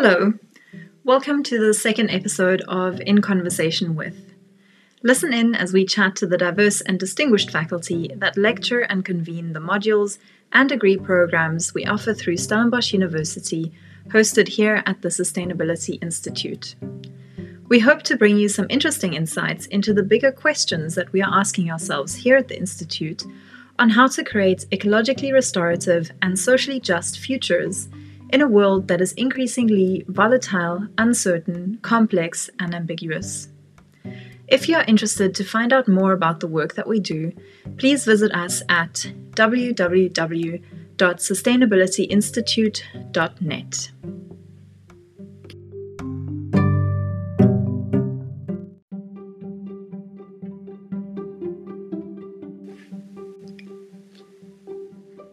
Hello. Welcome to the second episode of In Conversation with. Listen in as we chat to the diverse and distinguished faculty that lecture and convene the modules and degree programs we offer through Stellenbosch University, hosted here at the Sustainability Institute. We hope to bring you some interesting insights into the bigger questions that we are asking ourselves here at the Institute on how to create ecologically restorative and socially just futures in a world that is increasingly volatile, uncertain, complex, and ambiguous. If you are interested to find out more about the work that we do, please visit us at www.sustainabilityinstitute.net.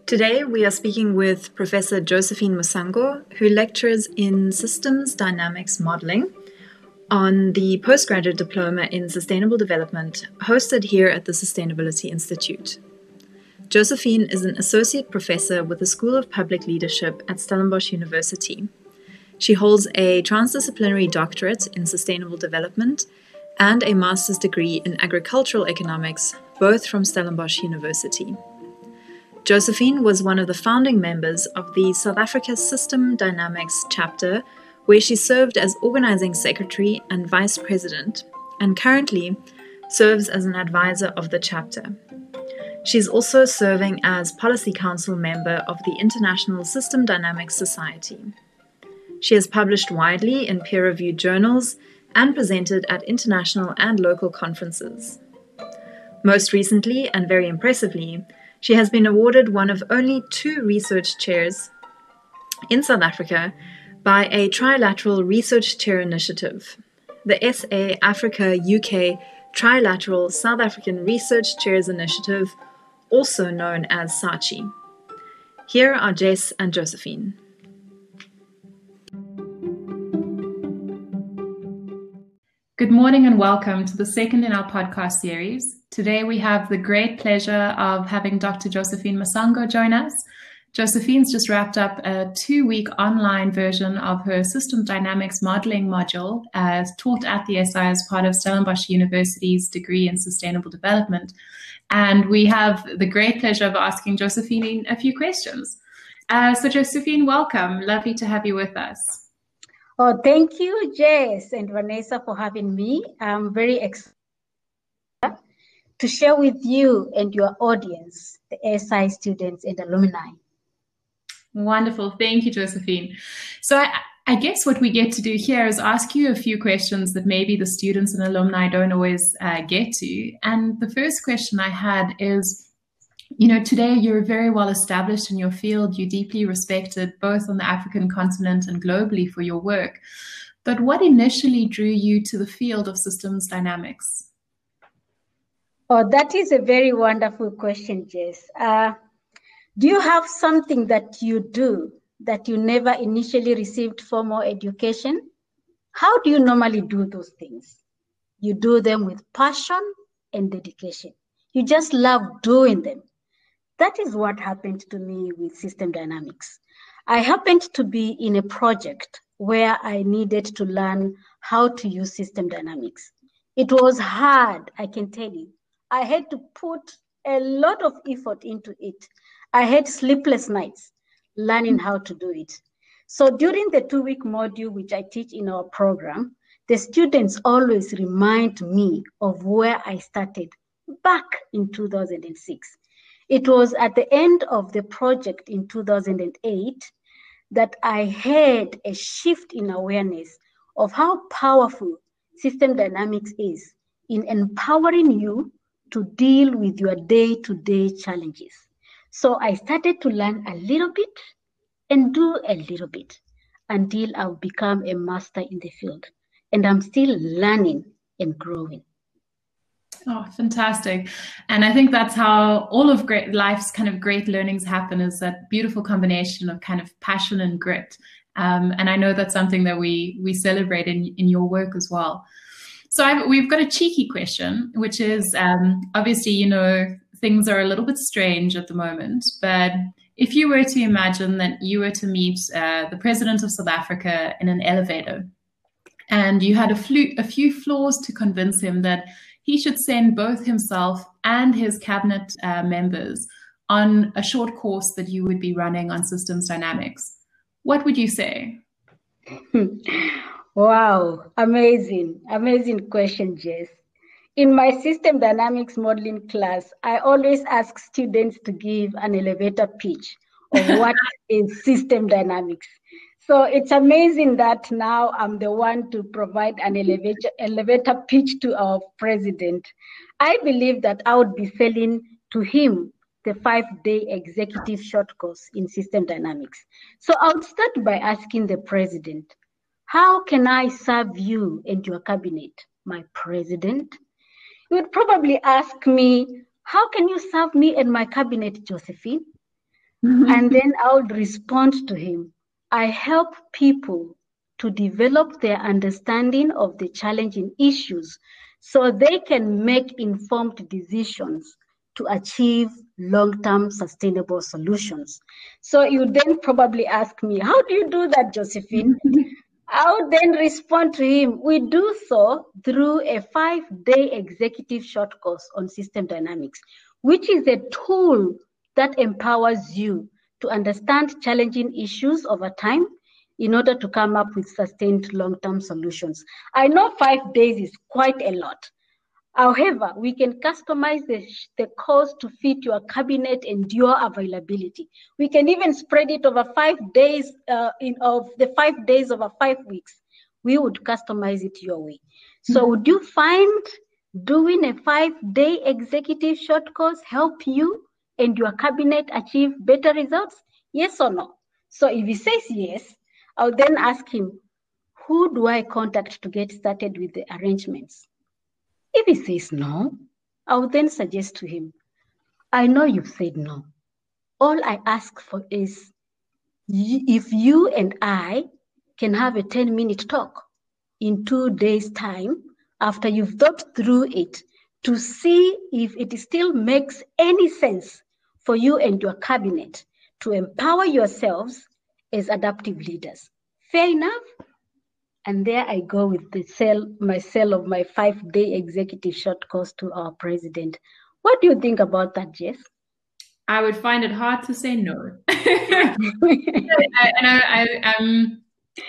Today, we are speaking with Professor Josephine Musango, who lectures in Systems Dynamics Modeling on the postgraduate diploma in Sustainable Development hosted here at the Sustainability Institute. Josephine is an associate professor with the School of Public Leadership at Stellenbosch University. She holds a transdisciplinary doctorate in sustainable development and a master's degree in agricultural economics, both from Stellenbosch University. Josephine was one of the founding members of the South Africa System Dynamics chapter, where she served as organizing secretary and vice president, and currently serves as an advisor of the chapter. She's also serving as Policy Council member of the International System Dynamics Society. She has published widely in peer reviewed journals and presented at international and local conferences. Most recently, and very impressively, she has been awarded one of only two research chairs in South Africa by a trilateral research chair initiative, the SA Africa UK Trilateral South African Research Chairs Initiative, also known as SARChI. Here are Jess and Josephine. Good morning and welcome to the second in our podcast series. Today we have the great pleasure of having Dr. Josephine Musango join us. Josephine's just wrapped up a two week online version of her system dynamics modeling module as taught at the SI as part of Stellenbosch University's degree in sustainable development. And we have the great pleasure of asking Josephine a few questions. Uh, so, Josephine, welcome. Lovely to have you with us. Oh, thank you, Jess and Vanessa, for having me. I'm very excited to share with you and your audience, the SI students and alumni. Wonderful. Thank you, Josephine. So I, I guess what we get to do here is ask you a few questions that maybe the students and alumni don't always uh, get to. And the first question I had is, you know, today you're very well established in your field. You're deeply respected both on the African continent and globally for your work. But what initially drew you to the field of systems dynamics? Oh, that is a very wonderful question, Jess. Uh, do you have something that you do that you never initially received formal education? How do you normally do those things? You do them with passion and dedication. You just love doing them. That is what happened to me with system dynamics. I happened to be in a project where I needed to learn how to use system dynamics. It was hard, I can tell you. I had to put a lot of effort into it. I had sleepless nights learning how to do it. So during the two week module, which I teach in our program, the students always remind me of where I started back in 2006. It was at the end of the project in 2008 that I had a shift in awareness of how powerful system dynamics is in empowering you to deal with your day to day challenges. So I started to learn a little bit and do a little bit until I've become a master in the field. And I'm still learning and growing. Oh, fantastic. And I think that's how all of great life's kind of great learnings happen is that beautiful combination of kind of passion and grit. Um, and I know that's something that we we celebrate in, in your work as well. So I've, we've got a cheeky question, which is um, obviously, you know, things are a little bit strange at the moment, but if you were to imagine that you were to meet uh, the president of South Africa in an elevator, and you had a, flu- a few floors to convince him that he should send both himself and his cabinet uh, members on a short course that you would be running on systems dynamics, what would you say? wow, amazing, amazing question, Jess. In my system dynamics modeling class, I always ask students to give an elevator pitch of what is system dynamics. So it's amazing that now I'm the one to provide an elevator, elevator pitch to our president. I believe that I would be selling to him the five day executive short course in system dynamics. So I would start by asking the president, How can I serve you and your cabinet, my president? You would probably ask me, How can you serve me and my cabinet, Josephine? And then I would respond to him, I help people to develop their understanding of the challenging issues so they can make informed decisions to achieve long-term sustainable solutions. So you then probably ask me, how do you do that, Josephine? I would then respond to him, we do so through a five-day executive short course on system dynamics, which is a tool that empowers you to understand challenging issues over time in order to come up with sustained long-term solutions. I know five days is quite a lot, However, we can customize the, the course to fit your cabinet and your availability. We can even spread it over five days uh, in of the five days over five weeks. We would customize it your way. So mm-hmm. would you find doing a five-day executive short course help you and your cabinet achieve better results? Yes or no? So if he says yes, I'll then ask him, who do I contact to get started with the arrangements? If he says no, I will then suggest to him, I know you've said no. All I ask for is if you and I can have a 10 minute talk in two days' time after you've thought through it to see if it still makes any sense for you and your cabinet to empower yourselves as adaptive leaders. Fair enough? And there I go with the sale, my sale of my five day executive short course to our president. What do you think about that, Jess? I would find it hard to say no. and I, am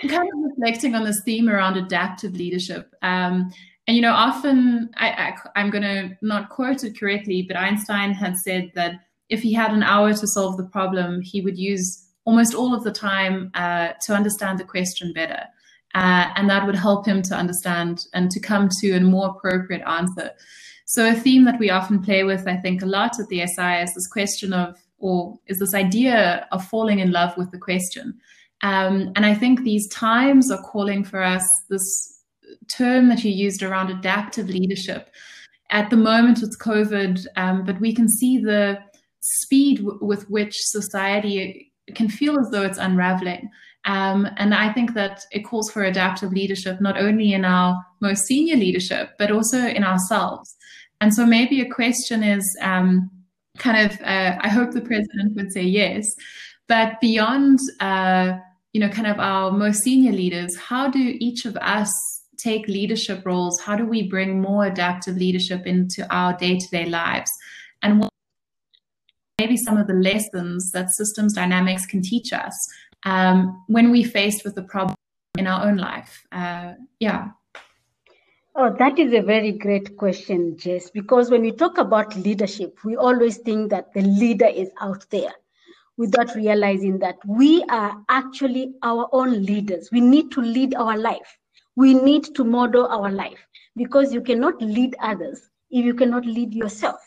kind of reflecting on this theme around adaptive leadership. Um, and you know, often I, I, am going to not quote it correctly, but Einstein had said that if he had an hour to solve the problem, he would use almost all of the time uh, to understand the question better. Uh, and that would help him to understand and to come to a more appropriate answer. So a theme that we often play with, I think, a lot at the SI is this question of, or is this idea of falling in love with the question. Um, and I think these times are calling for us this term that you used around adaptive leadership. At the moment, it's COVID, um, but we can see the speed w- with which society can feel as though it's unraveling. Um, and I think that it calls for adaptive leadership, not only in our most senior leadership, but also in ourselves. And so maybe a question is um, kind of, uh, I hope the president would say yes, but beyond, uh, you know, kind of our most senior leaders, how do each of us take leadership roles? How do we bring more adaptive leadership into our day to day lives? And what maybe some of the lessons that systems dynamics can teach us um, when we faced with the problem in our own life? Uh, yeah. Oh, that is a very great question, Jess, because when we talk about leadership, we always think that the leader is out there without realizing that we are actually our own leaders. We need to lead our life. We need to model our life because you cannot lead others if you cannot lead yourself.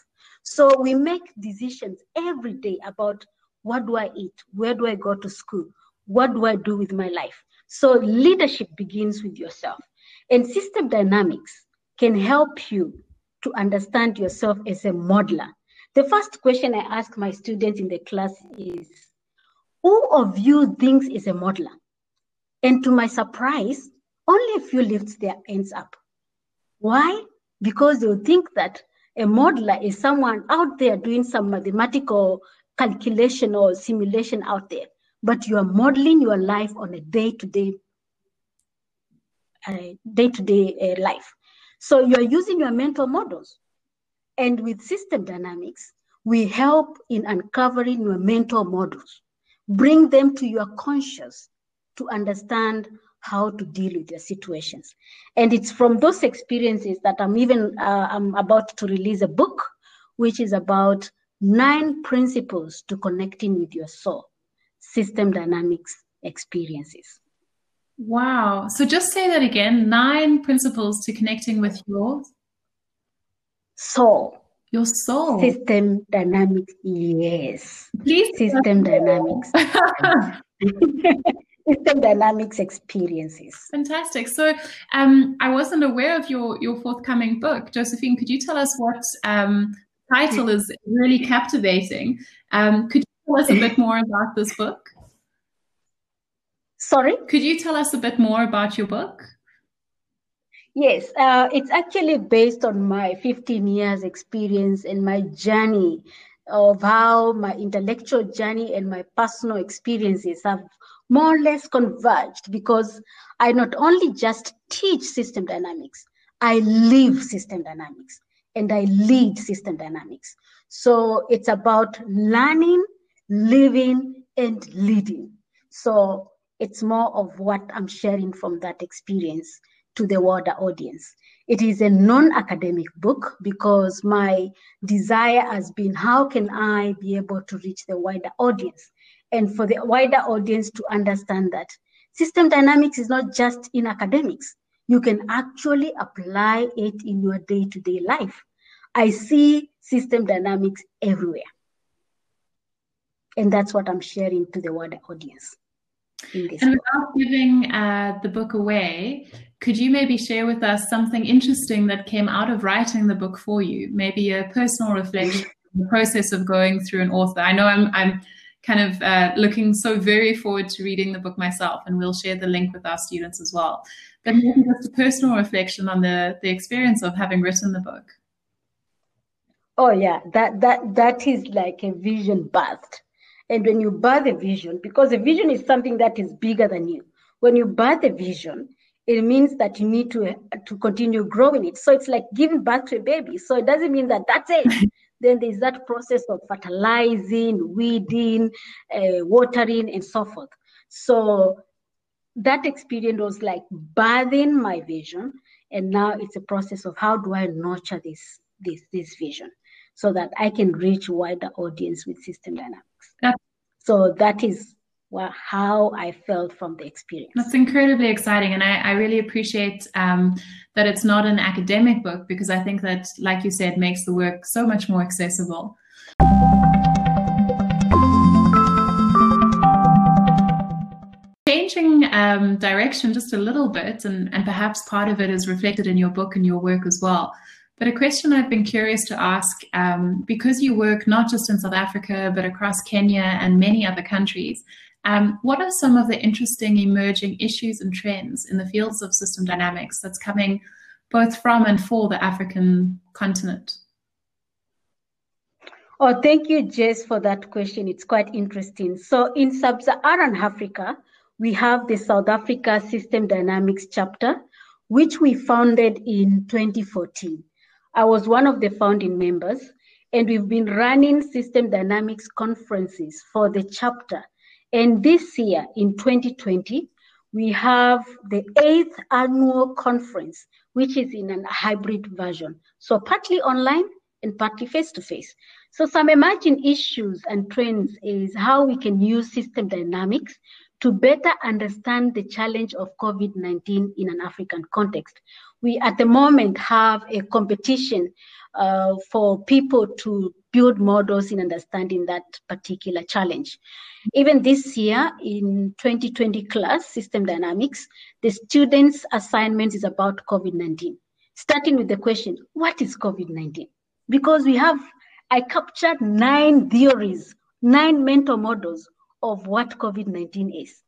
So we make decisions every day about what do I eat? Where do I go to school? What do I do with my life? So leadership begins with yourself. And system dynamics can help you to understand yourself as a modeler. The first question I ask my students in the class is, who of you thinks is a modeler? And to my surprise, only a few lifts their hands up. Why? Because they think that a modeler is someone out there doing some mathematical calculation or simulation out there, but you are modeling your life on a day-to-day uh, day-to-day uh, life. So you're using your mental models. And with system dynamics, we help in uncovering your mental models, bring them to your conscious to understand how to deal with your situations. And it's from those experiences that I'm even uh, I'm about to release a book, which is about nine principles to connecting with your soul, system dynamics experiences. Wow. So just say that again nine principles to connecting with your soul. Your soul. System dynamics. Yes. Please. System dynamics. system dynamics experiences. Fantastic. So um, I wasn't aware of your, your forthcoming book. Josephine, could you tell us what um, title is really captivating? Um, could tell us a bit more about this book? Sorry? Could you tell us a bit more about your book? Yes, uh, it's actually based on my 15 years experience and my journey of how my intellectual journey and my personal experiences have more or less converged because I not only just teach system dynamics, I live system dynamics and I lead system dynamics. So it's about learning, living, and leading. So it's more of what I'm sharing from that experience to the wider audience. It is a non-academic book because my desire has been how can I be able to reach the wider audience and for the wider audience to understand that system dynamics is not just in academics. You can actually apply it in your day-to-day life. I see system dynamics everywhere. And that's what I'm sharing to the wider audience. And without giving uh, the book away, could you maybe share with us something interesting that came out of writing the book for you? Maybe a personal reflection, on the process of going through an author. I know I'm, I'm kind of uh, looking so very forward to reading the book myself, and we'll share the link with our students as well. But maybe just a personal reflection on the the experience of having written the book. Oh yeah, that that that is like a vision birthed and when you birth a vision, because a vision is something that is bigger than you, when you birth a vision, it means that you need to to continue growing it. So it's like giving birth to a baby. So it doesn't mean that that's it. then there's that process of fertilizing, weeding, uh, watering, and so forth. So that experience was like birthing my vision, and now it's a process of how do I nurture this this this vision so that I can reach wider audience with system dynamics. So that is how I felt from the experience. That's incredibly exciting. And I, I really appreciate um, that it's not an academic book because I think that, like you said, makes the work so much more accessible. Changing um, direction just a little bit, and, and perhaps part of it is reflected in your book and your work as well. But a question I've been curious to ask, um, because you work not just in South Africa, but across Kenya and many other countries, um, what are some of the interesting emerging issues and trends in the fields of system dynamics that's coming both from and for the African continent? Oh, thank you, Jess, for that question. It's quite interesting. So, in sub Saharan Africa, we have the South Africa System Dynamics chapter, which we founded in 2014. I was one of the founding members, and we've been running system dynamics conferences for the chapter. And this year, in 2020, we have the eighth annual conference, which is in a hybrid version. So partly online and partly face to face. So some emerging issues and trends is how we can use system dynamics to better understand the challenge of COVID-19 in an African context we at the moment have a competition uh, for people to build models in understanding that particular challenge. Even this year in 2020 class, System Dynamics, the students' assignment is about COVID-19, starting with the question, what is COVID-19? Because we have, I captured nine theories, nine mental models of what COVID-19 is.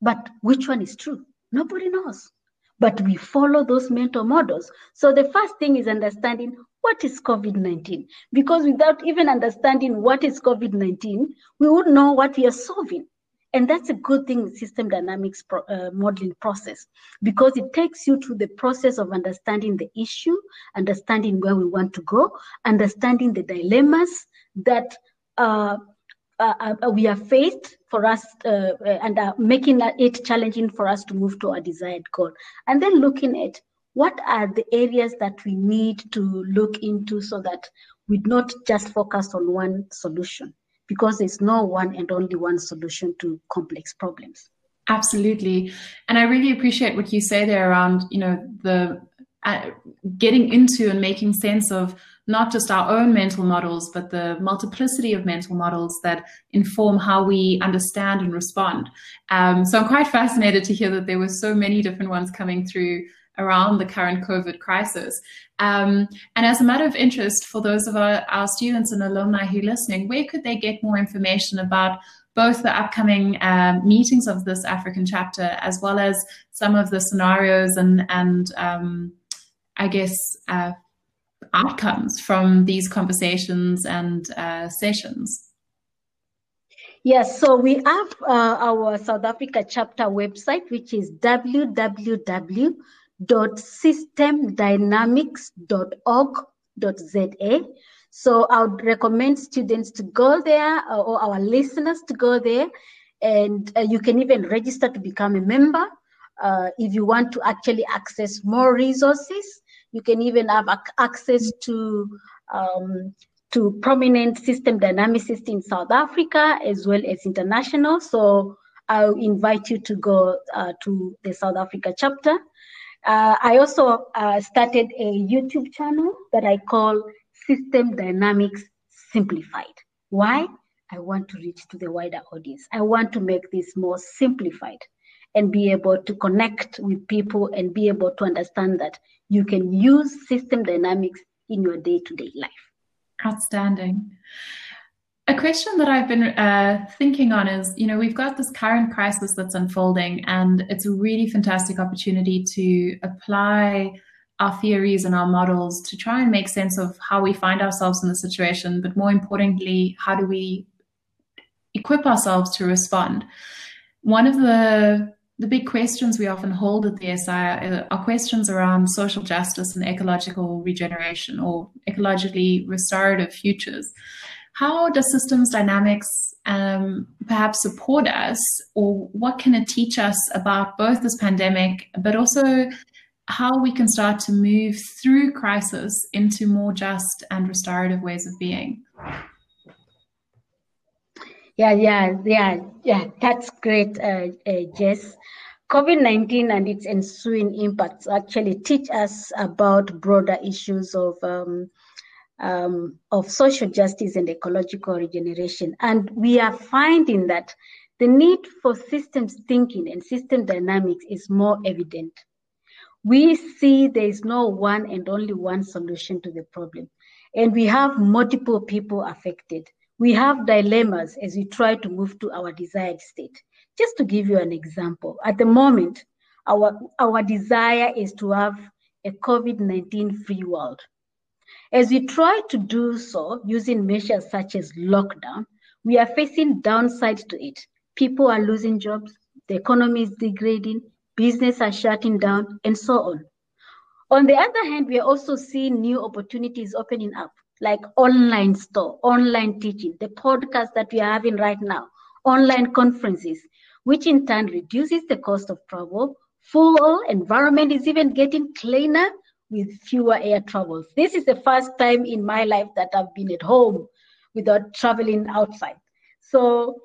But which one is true? Nobody knows but we follow those mental models. So the first thing is understanding what is COVID 19? Because without even understanding what is COVID 19, we would know what we are solving. And that's a good thing system dynamics pro, uh, modeling process because it takes you through the process of understanding the issue, understanding where we want to go, understanding the dilemmas that uh, uh, uh we are faced for us uh, uh, and making it challenging for us to move to our desired goal. And then looking at what are the areas that we need to look into so that we not just focus on one solution because there's no one and only one solution to complex problems. Absolutely. And I really appreciate what you say there around, you know, the uh, getting into and making sense of not just our own mental models, but the multiplicity of mental models that inform how we understand and respond. Um, so I'm quite fascinated to hear that there were so many different ones coming through around the current COVID crisis. Um, and as a matter of interest, for those of our, our students and alumni who are listening, where could they get more information about both the upcoming uh, meetings of this African chapter, as well as some of the scenarios and, and um, I guess, uh, outcomes from these conversations and uh, sessions? Yes, so we have uh, our South Africa chapter website, which is www.systemdynamics.org.za. So I would recommend students to go there uh, or our listeners to go there. And uh, you can even register to become a member. Uh, if you want to actually access more resources, you can even have access to um, to prominent system dynamicists in South Africa as well as international. So I'll invite you to go uh, to the South Africa chapter. Uh, I also uh, started a YouTube channel that I call System Dynamics Simplified. Why? I want to reach to the wider audience. I want to make this more simplified and be able to connect with people and be able to understand that you can use system dynamics in your day to day life. Outstanding. A question that I've been uh, thinking on is, you know, we've got this current crisis that's unfolding, and it's a really fantastic opportunity to apply our theories and our models to try and make sense of how we find ourselves in the situation, but more importantly, how do we equip ourselves to respond? One of the the big questions we often hold at the SI are, are questions around social justice and ecological regeneration or ecologically restorative futures. How does systems dynamics um, perhaps support us, or what can it teach us about both this pandemic, but also how we can start to move through crisis into more just and restorative ways of being? Yeah, yeah, yeah, yeah. That's great, uh, uh, Jess. COVID 19 and its ensuing impacts actually teach us about broader issues of um, um, of social justice and ecological regeneration. And we are finding that the need for systems thinking and system dynamics is more evident. We see there is no one and only one solution to the problem. And we have multiple people affected. We have dilemmas as we try to move to our desired state. Just to give you an example, at the moment, our, our desire is to have a COVID 19 free world. As we try to do so using measures such as lockdown, we are facing downside to it. People are losing jobs, the economy is degrading, business are shutting down, and so on. On the other hand, we are also seeing new opportunities opening up, like online store, online teaching, the podcast that we are having right now, online conferences, which in turn reduces the cost of travel. Full environment is even getting cleaner with fewer air travels. This is the first time in my life that I've been at home without traveling outside. So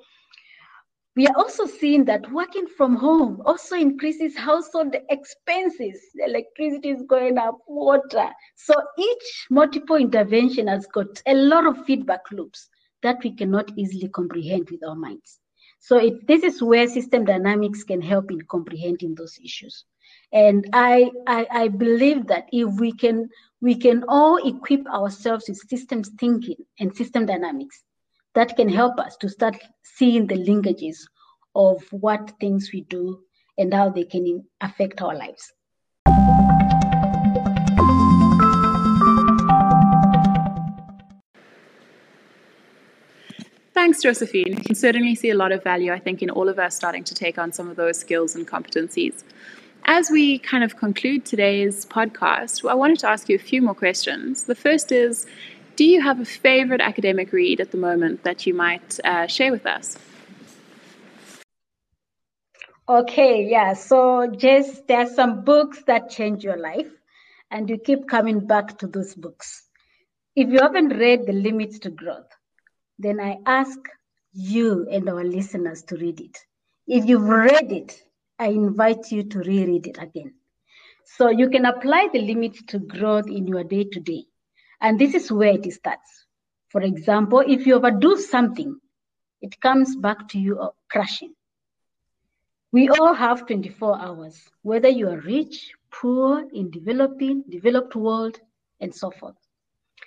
we are also seeing that working from home also increases household expenses. Electricity is going up, water. So each multiple intervention has got a lot of feedback loops that we cannot easily comprehend with our minds. So it, this is where system dynamics can help in comprehending those issues. And I, I, I believe that if we can we can all equip ourselves with systems thinking and system dynamics, that can help us to start seeing the linkages of what things we do and how they can affect our lives. Thanks, Josephine. You can certainly see a lot of value, I think, in all of us starting to take on some of those skills and competencies. As we kind of conclude today's podcast, I wanted to ask you a few more questions. The first is do you have a favorite academic read at the moment that you might uh, share with us? Okay, yeah. So, just there are some books that change your life, and you keep coming back to those books. If you haven't read The Limits to Growth, then I ask you and our listeners to read it. If you've read it, I invite you to reread it again. So you can apply the limits to growth in your day to day. And this is where it starts. For example, if you overdo something, it comes back to you crashing. We all have 24 hours, whether you are rich, poor, in developing, developed world, and so forth.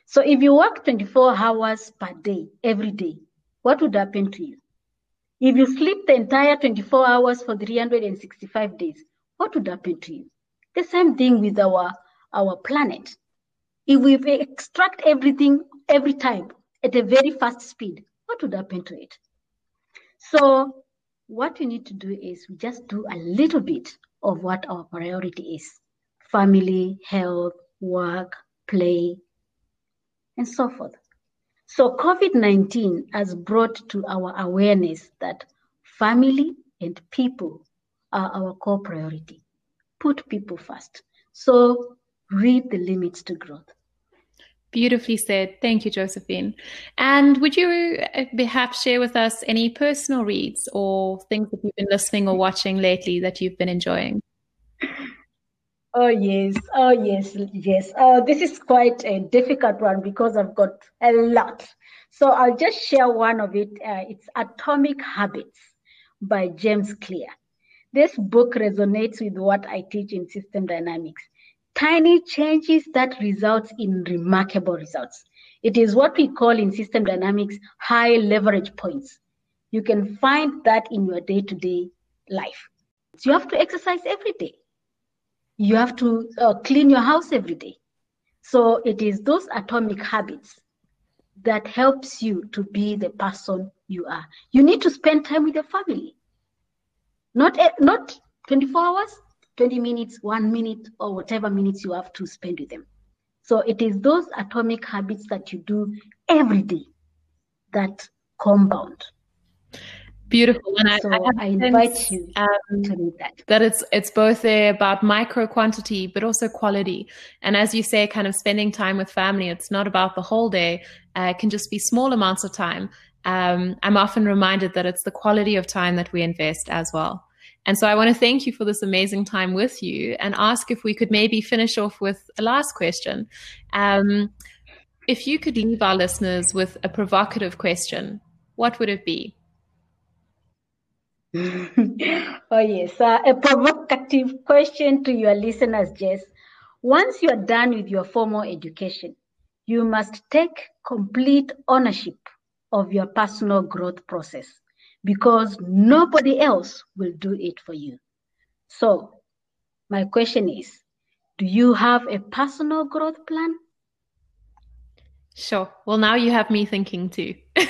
So if you work 24 hours per day, every day, what would happen to you? If you sleep the entire 24 hours for 365 days, what would happen to you? The same thing with our, our planet. If we extract everything every time at a very fast speed, what would happen to it? So what we need to do is we just do a little bit of what our priority is family, health, work, play, and so forth. So COVID 19 has brought to our awareness that family and people are our core priority. Put people first. So read the limits to growth. Beautifully said. Thank you, Josephine. And would you uh, perhaps share with us any personal reads or things that you've been listening or watching lately that you've been enjoying? Oh yes, oh yes, yes. Uh, this is quite a difficult one because I've got a lot. So I'll just share one of it. Uh, it's Atomic Habits by James Clear. This book resonates with what I teach in system dynamics tiny changes that result in remarkable results. It is what we call in system dynamics high leverage points. You can find that in your day to day life. So you have to exercise every day. You have to uh, clean your house every day. So it is those atomic habits that helps you to be the person you are. You need to spend time with your family. Not, not 24 hours, 20 minutes, one minute, or whatever minutes you have to spend with them. So it is those atomic habits that you do every day that compound. Beautiful, and so I, I, I invite sense, you um, to read that. That it's it's both about micro quantity, but also quality. And as you say, kind of spending time with family. It's not about the whole day. Uh, it can just be small amounts of time. Um, I'm often reminded that it's the quality of time that we invest as well. And so I want to thank you for this amazing time with you and ask if we could maybe finish off with a last question. Um, if you could leave our listeners with a provocative question, what would it be? oh, yes. Uh, a provocative question to your listeners, Jess. Once you are done with your formal education, you must take complete ownership of your personal growth process because nobody else will do it for you. So, my question is Do you have a personal growth plan? Sure. Well, now you have me thinking too.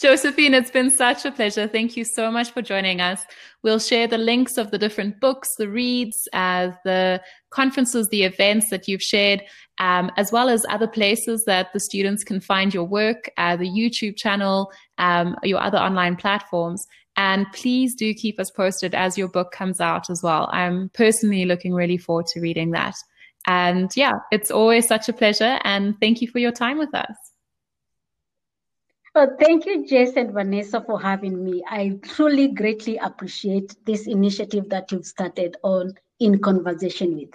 Josephine, it's been such a pleasure. Thank you so much for joining us. We'll share the links of the different books, the reads, uh, the conferences, the events that you've shared, um, as well as other places that the students can find your work, uh, the YouTube channel, um, your other online platforms. And please do keep us posted as your book comes out as well. I'm personally looking really forward to reading that. And yeah, it's always such a pleasure. And thank you for your time with us. Well, thank you, Jess and Vanessa, for having me. I truly greatly appreciate this initiative that you've started on In Conversation with.